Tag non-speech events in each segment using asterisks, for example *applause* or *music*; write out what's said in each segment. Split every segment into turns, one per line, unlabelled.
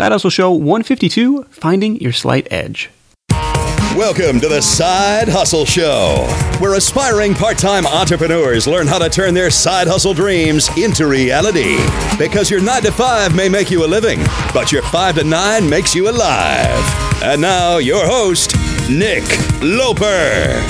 Side Hustle Show 152 Finding Your Slight Edge.
Welcome to the Side Hustle Show, where aspiring part time entrepreneurs learn how to turn their side hustle dreams into reality. Because your 9 to 5 may make you a living, but your 5 to 9 makes you alive. And now, your host, Nick Loper.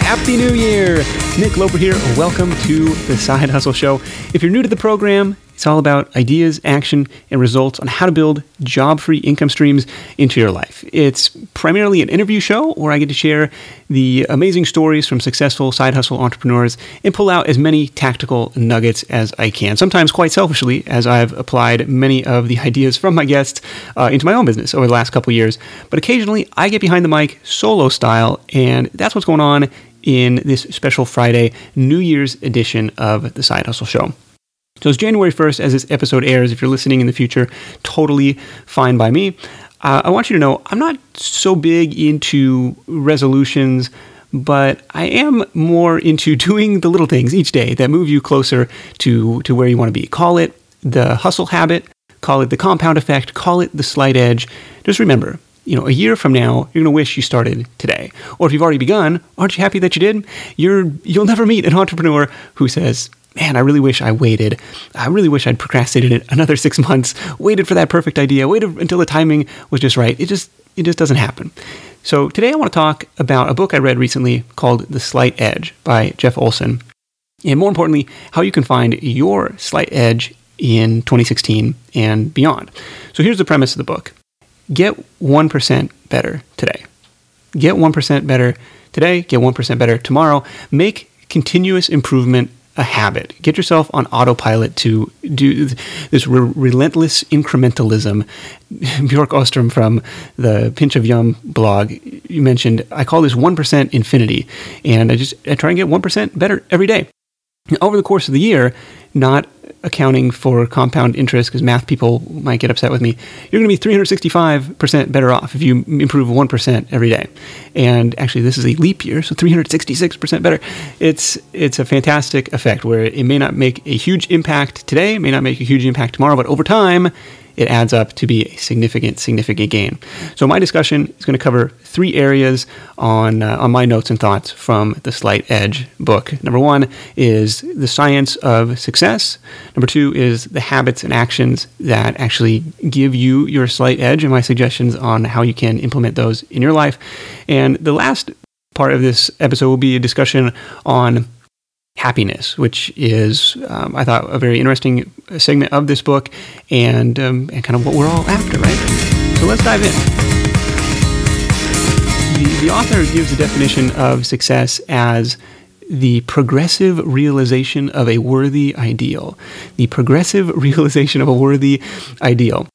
Happy New Year! Nick Loper here. Welcome to the Side Hustle Show. If you're new to the program, it's all about ideas, action, and results on how to build job free income streams into your life. It's primarily an interview show where I get to share the amazing stories from successful side hustle entrepreneurs and pull out as many tactical nuggets as I can, sometimes quite selfishly, as I've applied many of the ideas from my guests uh, into my own business over the last couple years. But occasionally I get behind the mic solo style, and that's what's going on in this special Friday, New Year's edition of the Side Hustle Show. So it's January 1st as this episode airs. If you're listening in the future, totally fine by me. Uh, I want you to know I'm not so big into resolutions, but I am more into *laughs* doing the little things each day that move you closer to, to where you want to be. Call it the hustle habit, call it the compound effect, call it the slight edge. Just remember, you know, a year from now, you're going to wish you started today. Or if you've already begun, aren't you happy that you did? You're, you'll never meet an entrepreneur who says, man, I really wish I waited. I really wish I'd procrastinated it another six *laughs* months, waited for that perfect idea, waited until the timing was just right. It just it just doesn't happen. So today I want to talk about a book I read recently called The Slight Edge by Jeff Olson. And more importantly, how you can find your slight edge in 2016 and beyond. So here's the premise of the book. Get 1% better today. Get 1% better today, get 1% better tomorrow. Make continuous improvement a habit. Get yourself on autopilot to do this re- relentless incrementalism. *laughs* Bjork Ostrom from the Pinch of Yum blog, you mentioned, I call this 1% infinity. And I just I try and get 1% better every day. Over the course of the year, not accounting for compound interest, because math people might get upset with me, you're going to be 365% better off if you improve 1% every day. And actually, this is a leap year, so 366% better. It's, it's a fantastic effect where it may not make a huge impact today, may not make a huge impact tomorrow, but over time, it adds up to be a significant, significant gain. So my discussion is going to cover three areas on uh, on my notes and thoughts from the Slight Edge book. Number one is the science of success. Number two is the habits and actions that actually give you your slight edge, and my suggestions on how you can implement those in your life. And the last part of this episode will be a discussion on happiness, which is, um, I thought, a very interesting segment of this book and, um, and kind of what we're all after, right? So let's dive in. The, the author gives a definition of success as the progressive realization of a worthy ideal. The progressive *laughs* realization of a worthy ideal.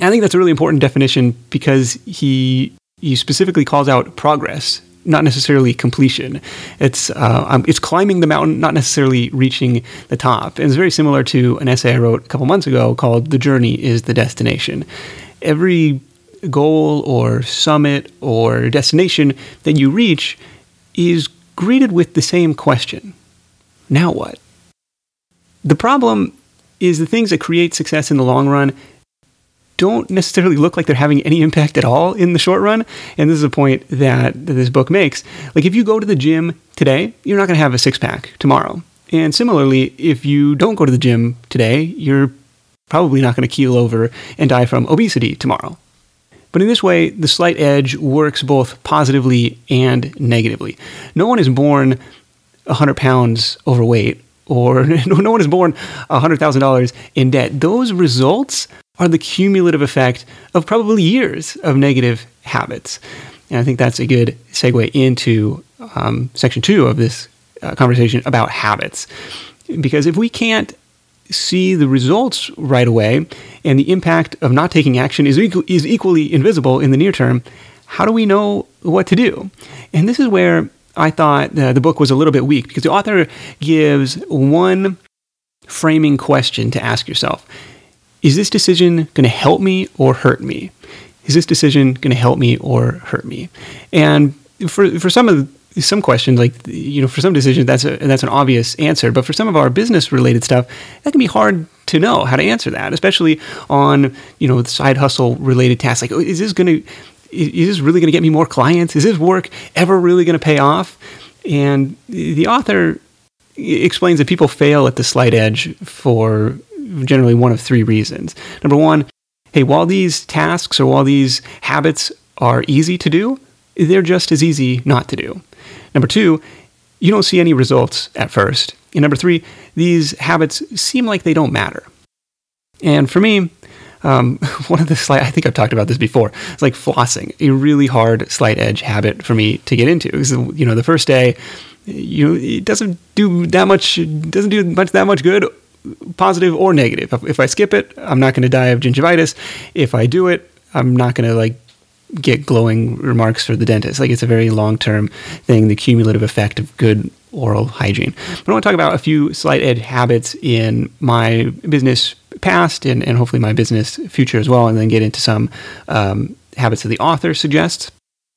I think that's a really important definition because he he specifically calls out progress not necessarily completion. It's uh, um, it's climbing the mountain, not necessarily reaching the top. And it's very similar to an essay I wrote a couple months ago called "The Journey is the Destination." Every goal or summit or destination that you reach is greeted with the same question: Now what? The problem is the things that create success in the long run don't necessarily look like they're having any impact at all in the short run. And this is a point that, this book makes. Like if you go to the gym today, you're not going to have a six pack tomorrow. And similarly, if you don't go to the gym today, you're probably not going to keel over and die from obesity tomorrow. But in this way, the slight edge works both positively and negatively. No one is born 100 pounds overweight or *laughs* no one is born $100,000 in debt. Those results are the cumulative effect of probably years of negative habits. And I think that's a good segue into um, section two of this uh, conversation about habits. Because if we can't see the results right away and the impact of not taking action is, is equally invisible in the near term, how do we know what to do? And this is where I thought uh, the book was a little bit weak because the author gives one framing question to ask yourself is this decision going to help me or hurt me? Is this decision going to help me or hurt me? And for for some of some questions, like you know, for some decisions, that's a, that's an obvious answer. But for some of our business related stuff, that can be hard to know how to answer that, especially on you know side hustle related tasks. Like, oh, is this going to is this really going to get me more clients? Is this work ever really going to pay off? And the author explains that people fail at the slight edge for generally one of three reasons. Number one, hey, while these tasks or while these habits are easy to do, they're just as easy not to do. Number two, you don't see any results at first. And number three, these habits seem like they don't matter. And for me, um, *laughs* one of the slight, I think I've talked about this before. It's like flossing, a really hard slight edge habit for me to get into. Because you know, the first day, you know, it doesn't do that much, doesn't do much that much good, positive or negative. If, I skip it, I'm not going to die of gingivitis. If I do it, I'm not going to like get glowing remarks for the dentist. Like it's a very long term thing, the cumulative effect of good oral hygiene. But I want to talk about a few slight habits in my business past and, and hopefully my business future as well, and then get into some um, habits that the author suggests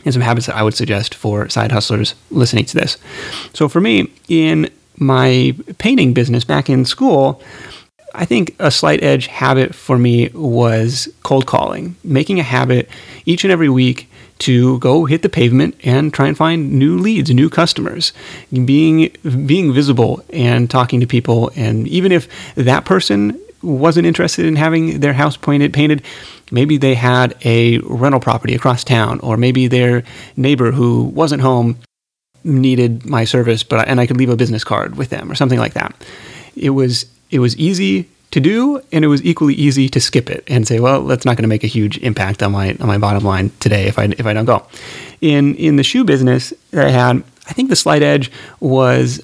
and some habits that I would suggest for side hustlers listening to this. So for me, in my painting business back in school, I think a slight edge habit for me was cold calling, making a habit each and every week to go hit the pavement and try and find new leads, new customers, being being visible and talking to people. And even if that person wasn't interested in having their house painted, painted, maybe they had a rental property across town, or maybe their neighbor who wasn't home needed my service, but and I could leave a business card with them or something like that. It was it was easy to do, and it was equally easy to skip it and say, well, that's not going to make a huge impact on my on my bottom line today if I if I don't go. In in the shoe business that I had, I think the slight edge was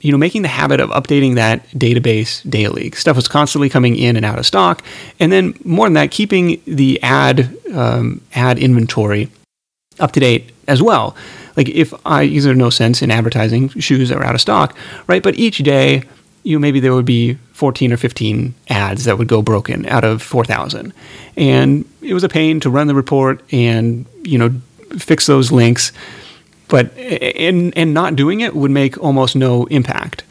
you know, making the habit of updating that database daily. Stuff was constantly coming in and out of stock, and then more than that, keeping the ad um, ad inventory up to date as well. Like if I, because there's no sense in advertising shoes that are out of stock, right? But each day you know, maybe there would be 14 or 15 ads that would go broken out of 4,000. And it was a pain to run the report and, you know, fix those links. But, and, and not doing it would make almost no impact.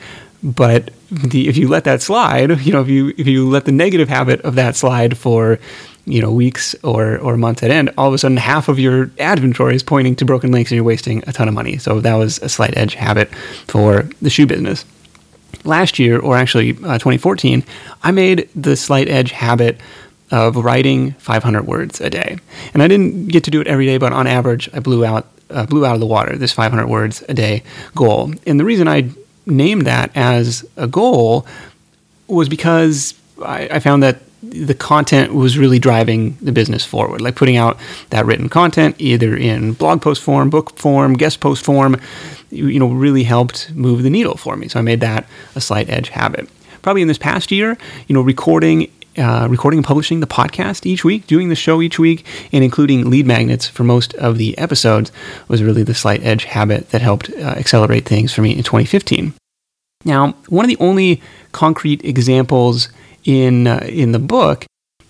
But the, if you let that slide, *laughs* you know, if you, if you let the negative habit of that slide for, you know, weeks or, or months at end, all of a sudden half of your ad inventory is pointing to broken links and you're wasting a ton of money. So that was a slight edge habit for the shoe business last year, or actually uh, 2014, I made the slight edge habit of writing 500 words a day. And I didn't get to do it every day, but on average, I blew out uh, blew out of the water this 500 words a day goal. And the reason I named that as a goal was because I, I found that the content was really driving the business forward, like putting out that written content either in blog post form, book form, guest post form, you know, really helped move the needle for me. So I made that a slight edge habit. Probably in this past year, you know, recording uh, recording and publishing the podcast each week, doing the show each week, and including lead magnets for most of the episodes was really the slight edge habit that helped uh, accelerate things for me in 2015. Now, one of the only concrete examples in uh, in the book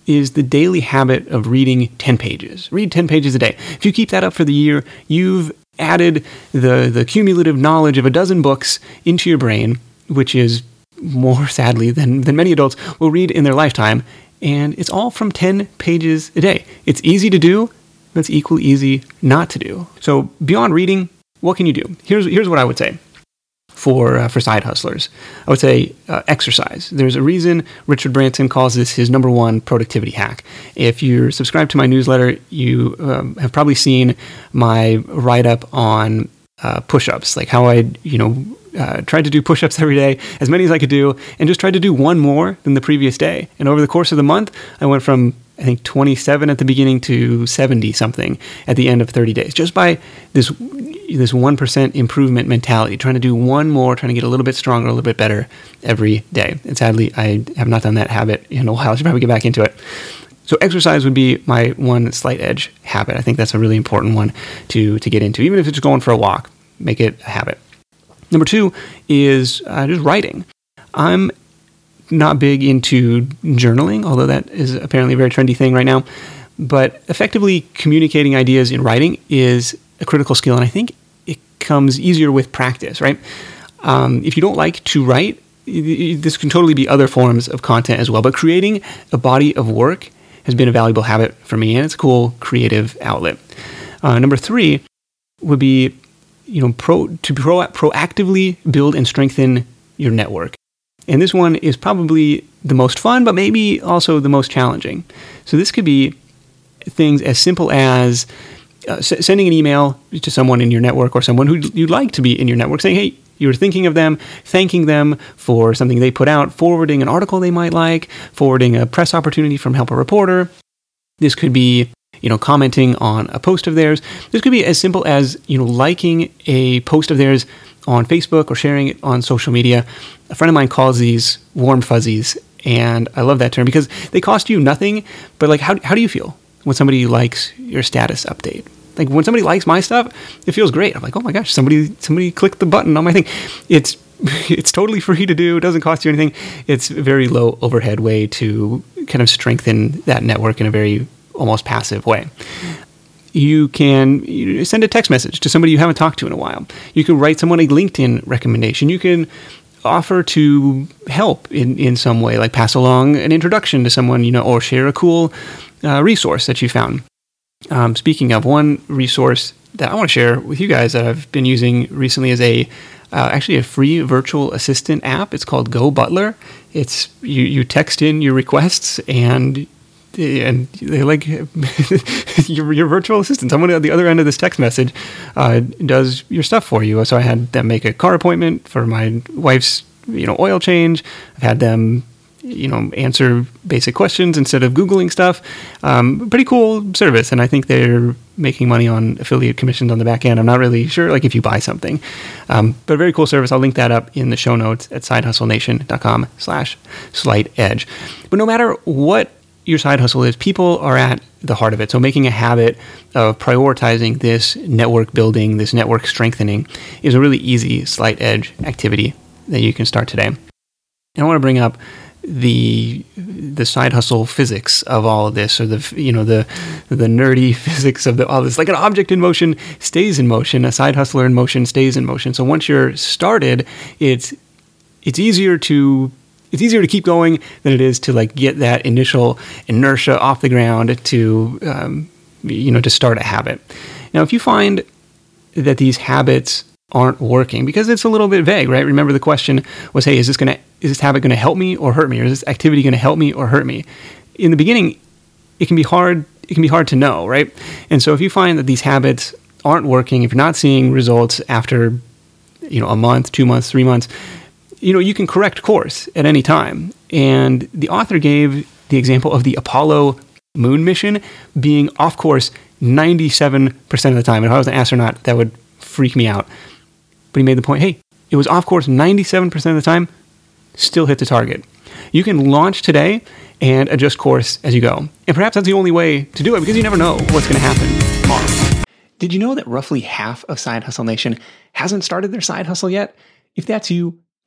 is the daily habit of reading 10 pages. Read 10 pages a day. If you keep that up for the year, you've added the the cumulative knowledge of a dozen books into your brain, which is more *laughs* sadly than than many adults will read in their lifetime, and it's all from 10 pages a day. It's easy to do, it's equally easy not to do. So, beyond reading, what can you do? Here's here's what I would say for uh, for side hustlers. I would say uh, exercise. There's a reason Richard Branson calls this his number one productivity hack. If you're subscribed to my newsletter, you um, have probably seen my write up on uh, push-ups, like how I you know uh, tried to do push-ups every day, as many as I could do, and just tried to do one more than the previous day. And over the course of the month, I went from I think 27 at the beginning to 70 something at the end of 30 days, just by this this 1% improvement mentality, trying to do one more, trying to get a little bit stronger, a little bit better every day. And sadly, I have not done that habit in a while. I should probably get back into it. So exercise would be my one slight edge habit. I think that's a really important one to to get into, even if it's going for a walk. Make it a habit. Number two is uh, just writing. I'm not big into journaling, although that is apparently a very trendy thing right now. But effectively communicating ideas in writing is a critical skill, and I think it comes easier with practice, right? Um, if you don't like to write, this can totally be other forms of content as well. But creating a body of work has been a valuable habit for me, and it's a cool creative outlet. Uh, number three would be, you know, pro, to pro, proactively build and strengthen your network. And this one is probably the most fun, but maybe also the most challenging. So this could be things as simple as uh, s- sending an email to someone in your network or someone who you'd like to be in your network saying, hey, you were thinking of them, thanking them for something they put out, forwarding an article they might like, forwarding a press opportunity from Help a Reporter. This could be, you know, commenting on a post of theirs. This could be as simple as, you know, liking a post of theirs on Facebook or sharing it on social media. A friend of mine calls these warm fuzzies, and I love that term because they cost you nothing, but like, how, how do you feel when somebody likes your status update? Like when somebody likes my stuff, it feels great. I'm like, oh my gosh, somebody somebody clicked the button on my thing. It's *laughs* it's totally free to do. It doesn't cost you anything. It's a very low overhead way to kind of strengthen that network in a very almost passive way. You can send a text message to somebody you haven't talked to in a while. You can write someone a LinkedIn recommendation. You can offer to help in, in some way, like pass along an introduction to someone, you know, or share a cool uh, resource that you found. Um, speaking of one resource that I want to share with you guys that I've been using recently is a uh, actually a free virtual assistant app. It's called Go Butler. It's you, you text in your requests and and they like *laughs* your, your virtual assistant. Someone at the other end of this text message uh, does your stuff for you. So I had them make a car appointment for my wife's you know oil change. I've had them you know answer basic questions instead of googling stuff um, pretty cool service and i think they're making money on affiliate commissions on the back end i'm not really sure like if you buy something um, but a very cool service i'll link that up in the show notes at sidehustlenation.com slash slight edge but no matter what your side hustle is people are at the heart of it so making a habit of prioritizing this network building this network strengthening is a really easy slight edge activity that you can start today and i want to bring up the the side hustle physics of all of this, or the you know the the nerdy *laughs* physics of the, all this. Like an object in motion stays in motion, a side hustler in motion stays in motion. So once you're started, it's it's easier to it's easier to keep going than it is to like get that initial inertia off the ground to um, you know to start a habit. Now, if you find that these habits aren't working because it's a little bit vague, right? Remember the question was, hey, is this to is this habit to help me or hurt me, or is this activity to help me or hurt me? In the beginning, it can be hard. It can be hard to know, right? And so if you find that these habits aren't working, if you're not seeing results after you know a month, two months, three months, you know you can correct course at any time. And the author gave the example of the Apollo moon mission being off course 97% of the time. And if I was an astronaut, that would freak me out. But he made the point hey, it was off course 97% of the time, still hit the target. You can launch today and adjust course as you go. And perhaps that's the only way to do it because you never know what's going to happen tomorrow. Did you know that roughly half of Side Hustle Nation hasn't started their side hustle yet? If that's you,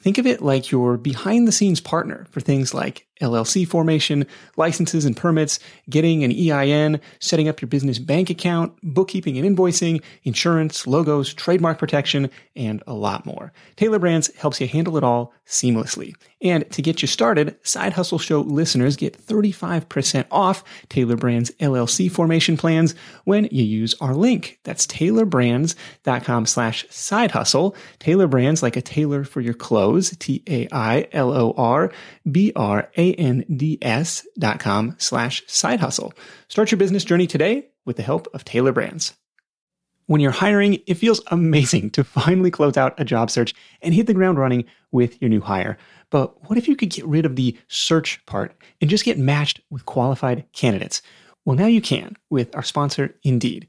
Think of it like your behind the scenes partner for things like LLC formation, licenses and permits, getting an EIN, setting up your business bank account, bookkeeping and invoicing, insurance, logos, trademark protection, and a lot more. Tailor Brands helps you handle it all seamlessly. And to get you started, Side Hustle Show listeners get 35% off Tailor Brands LLC formation plans when you use our link. That's tailorbrands.com slash side hustle. Tailor Brands like a tailor for your clothes, T-A-I-L-O-R-B-R-A-N-D-S dot com slash side hustle. Start your business journey today with the help of Tailor Brands. When you're hiring, it feels amazing to finally close out a job search and hit the ground running with your new hire. But what if you could get rid of the search part and just get matched with qualified candidates? Well, now you can with our sponsor, Indeed.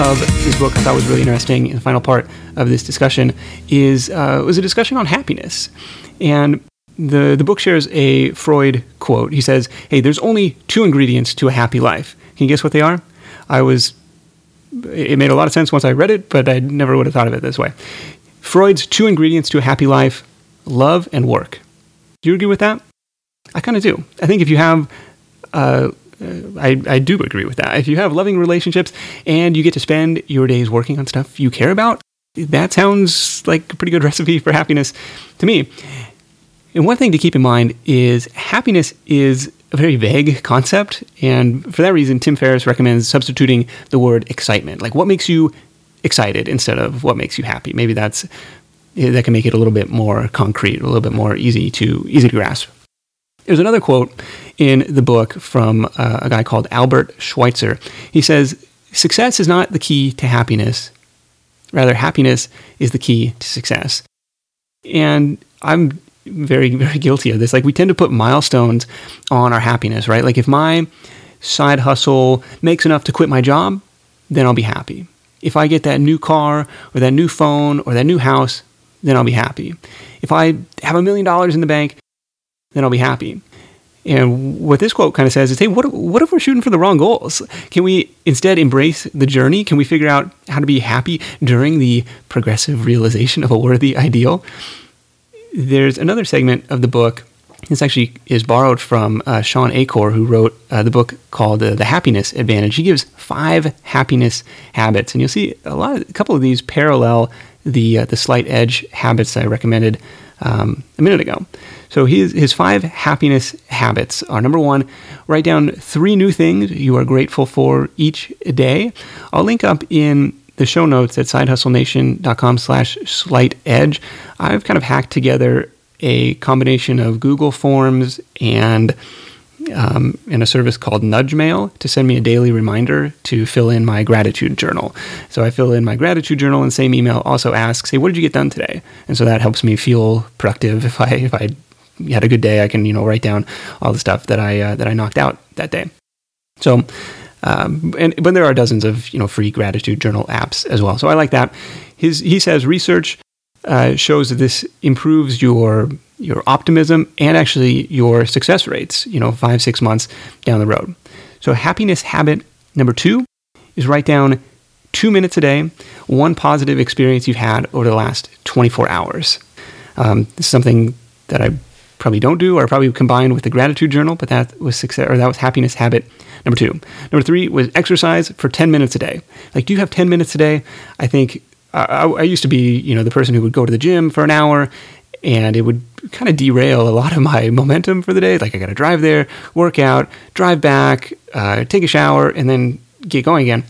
of this book I thought was really interesting, and the final part of this discussion is uh, was a discussion on happiness. And the, the book shares a Freud quote. He says, Hey, there's only two ingredients to a happy life. Can you guess what they are? I was, it made a lot of sense once I read it, but I never would have thought of it this way. Freud's two ingredients to a happy life love and work. Do you agree with that? I kind of do. I think if you have, uh, Uh, I, I do agree with that. If you have loving relationships and you get to spend your days working on stuff you care about, that sounds like a pretty good *laughs* recipe for happiness to me. And one thing to keep in mind is happiness is a very vague concept. And for that reason, Tim Ferriss recommends substituting the word excitement. Like what makes you excited instead of what makes you happy. Maybe that's eh, that can make it a little bit more concrete, a little bit more easy to easy to grasp. There's another quote in the book from uh, a guy called Albert Schweitzer. He says, "Success is not the key to happiness. Rather, happiness is the key to success." And I'm very, very guilty of this. Like we tend to put milestones on our happiness, right? Like if my side hustle makes enough to quit my job, then I'll be happy. If I get that new car or that new phone or that new house, then I'll be happy. If I have a million dollars in the bank, then I'll be happy. And what this quote kind of says is, hey, what, what if we're shooting for the wrong goals? Can we instead embrace the journey? Can we figure out how to be happy during the progressive realization of a worthy ideal? there's another segment of the book. This actually is borrowed from uh, Shawn Achor, who wrote uh, the book called uh, "The Happiness Advantage." He gives five happiness habits, and you'll see a lot, of, a couple of these parallel the uh, the slight edge habits I recommended um, a minute ago. So his his five happiness habits are number one, write down three new things you are grateful for each day. I'll link up in the show notes at sidehustlenation.com slash slight edge, I've kind of hacked together a combination of Google Forms and um, in a service called Nudge Mail to send me a daily reminder to fill in my gratitude journal. So I fill in my gratitude journal, and same email also asks, "Hey, what did you get done today?" And so that helps me feel productive. If I if I had a good day, I can you know write down all the stuff that I uh, that I knocked out that day. So um, and but there are dozens of you know free gratitude journal apps as well. So I like that. His he says research uh, shows that this improves your your optimism and actually your success rates. You know, five six months down the road. So happiness habit number two is write down two minutes a day, one positive experience you've had over the last 24 hours. Um, this is something that I probably don't do, or probably combined with the gratitude journal, but that was success, or that was happiness habit Number two. Number three was exercise for 10 minutes a day. Like, do you have 10 minutes a day? I think I, I used to be, you know, the person who would go to the gym for an hour and it would kind of derail a lot of my momentum for the day. Like, I got to drive there, work out, drive back, uh, take a shower, and then get going again.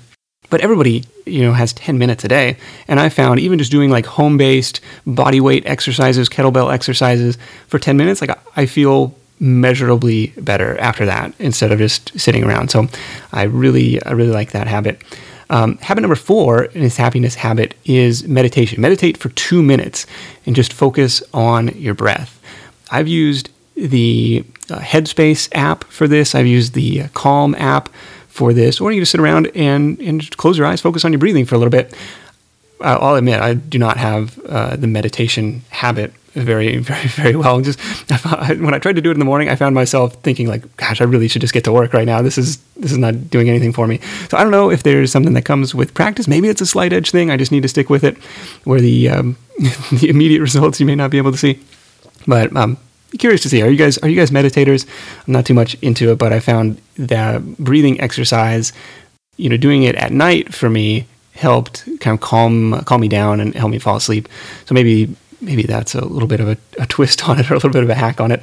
But everybody, you know, has 10 minutes a day. And I found even just doing like home based body weight exercises, kettlebell exercises for 10 minutes, like I feel measurably better after that instead of just sitting around. So I really, I really like that habit. Um, habit number four in his happiness habit is meditation. Meditate for two minutes and just focus on your breath. I've used the uh, Headspace app for this. I've used the uh, Calm app for this. Or you just sit around and, and close your eyes, focus on your breathing for a little bit. I'll admit I do not have uh, the meditation habit very, *laughs* very, very well. Just *laughs* I found, when I tried to do it in the morning, I found myself thinking like, "Gosh, I really should just get to work right now. This is this is not doing anything for me." So I don't know if there's something that comes with practice. Maybe it's a slight edge thing. I just need to stick with it, where the um, *laughs* the immediate results you may not be able to see. But um, curious to see. Are you guys are you guys meditators? I'm not too much into it, but I found that breathing exercise, you know, doing it at night for me helped kind of calm calm me down and help me fall asleep. So maybe maybe that's a little bit of a, a twist *laughs* on it or a little bit of a hack on it.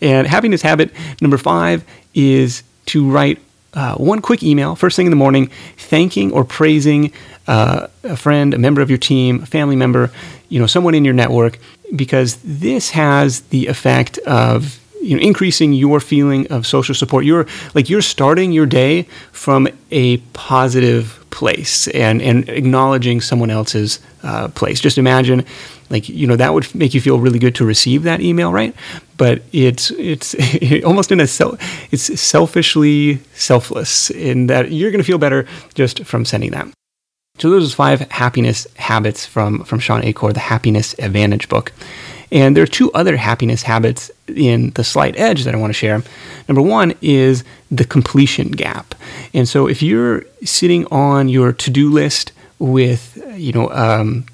And happiness habit number five is to write uh, one quick email first thing in the morning, thanking or praising uh, a friend, a member of your team, a family member, you know, someone in your network, because this has the effect of you know increasing your feeling of social support. You're like you're starting your day from a positive place and and acknowledging someone else's uh, place. Just imagine like you know that would make you feel really good to receive that email right but it's it's *laughs* almost in a self it's selfishly selfless in that you're going to feel better just from sending that so those are five happiness habits from from Shawn Achor the happiness advantage book and there are two other happiness habits in the slight edge that I want to share. Number one is the completion gap. And so if you're sitting on your to do list with, you know, um,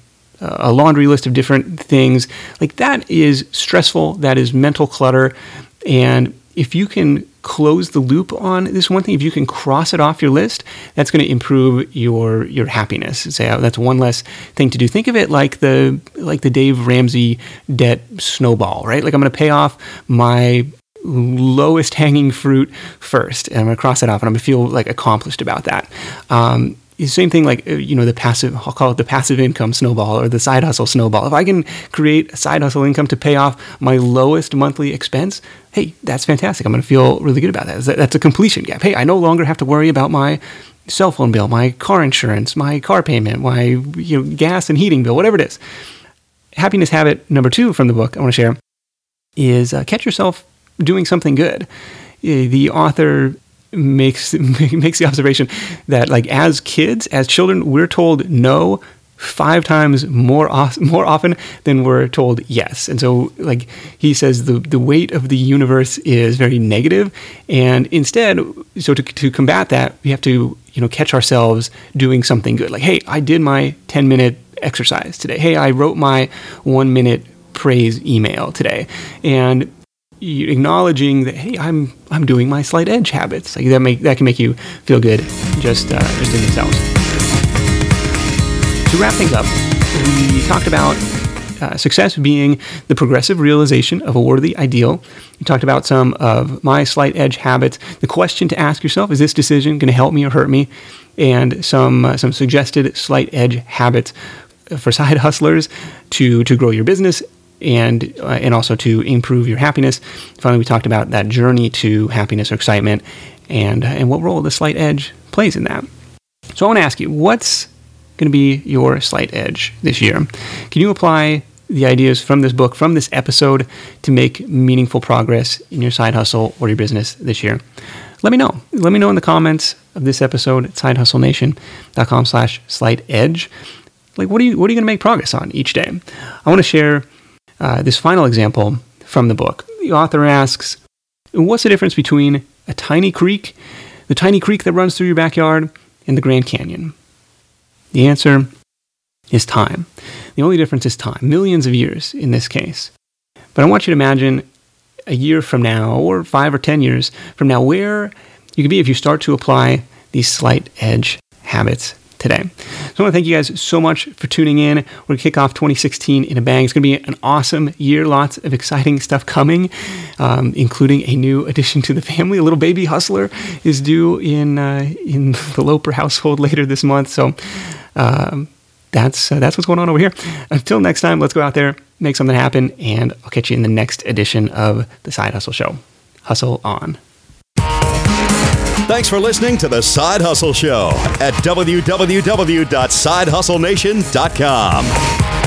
a laundry list of different things. Like that is stressful. That is mental clutter. And if you can close the loop on this one thing, if you can cross it off your list, that's going to improve your your happiness. Say oh, that's one less thing to do. Think of it like the like the Dave Ramsey debt snowball, right? Like I'm going to pay off my lowest hanging fruit first, and I'm going to cross it off, and I'm going to feel like accomplished about that. Um, same thing like uh, you know the passive i'll call it the passive income snowball or the side hustle snowball. If i can create a side hustle income to pay off my lowest monthly expense hey that's fantastic. I'm going to feel really good about that. That's a completion gap. Hey i no longer have to worry about my cell phone bill my car insurance my car payment my you know gas and heating bill whatever it is. Happiness habit number two from the book i want to share is uh, catch yourself doing something good. The author makes *laughs* makes the observation that like as kids, as children, we're told no five times more *laughs* more often than we're told yes. And so like he says the the weight of the universe is very negative and instead so to to combat that, we have to, you know, catch ourselves doing something good. Like, hey, I did my 10 minute exercise today. Hey, I wrote my 1 minute praise email today. And acknowledging that hey, I'm I'm doing my slight edge habits. Like that make that can make you feel good just uh, just in themselves. To wrap things up, we talked about uh, success being the progressive realization of a worthy ideal. We talked about some of my slight edge habits. The question to ask yourself is this decision going to help me or hurt me? And some uh, some suggested slight edge habits for side *laughs* hustlers to to grow your business and uh, and also to improve your happiness. Finally, we talked about that journey to happiness or excitement, and and what role the slight edge plays in that. So I want to ask you, what's going to be your slight edge this year? Can you apply the ideas from this book, from this episode, to make meaningful progress in your side hustle or your business this year? Let me know. Let me know in the comments of this episode at sidehustlenation.com slash slight edge. Like, what are you, what are you going to make progress on each day? I want to share uh, this final example from the book. The author asks, What's the difference between a tiny creek, the tiny creek that runs through your backyard, and the Grand Canyon? The answer is time. The only difference is time, millions of years in this case. But I want you to imagine a year from now, or five or ten years from now, where you could be if you start to apply these slight edge habits today. So I want to thank you guys so much for tuning in. We're going to kick off 2016 in a bang. It's going to be an awesome year. Lots of exciting stuff coming, um, including a new addition to the family. A little baby hustler is due in uh, in the Loper household *laughs* later this month. So. Um, that's uh, that's what's going on over here. Until next time, let's go out there, make something happen, and I'll catch you in the next edition of the Side Hustle Show. Hustle on.
Thanks for listening to The Side Hustle Show at www.sidehustlenation.com.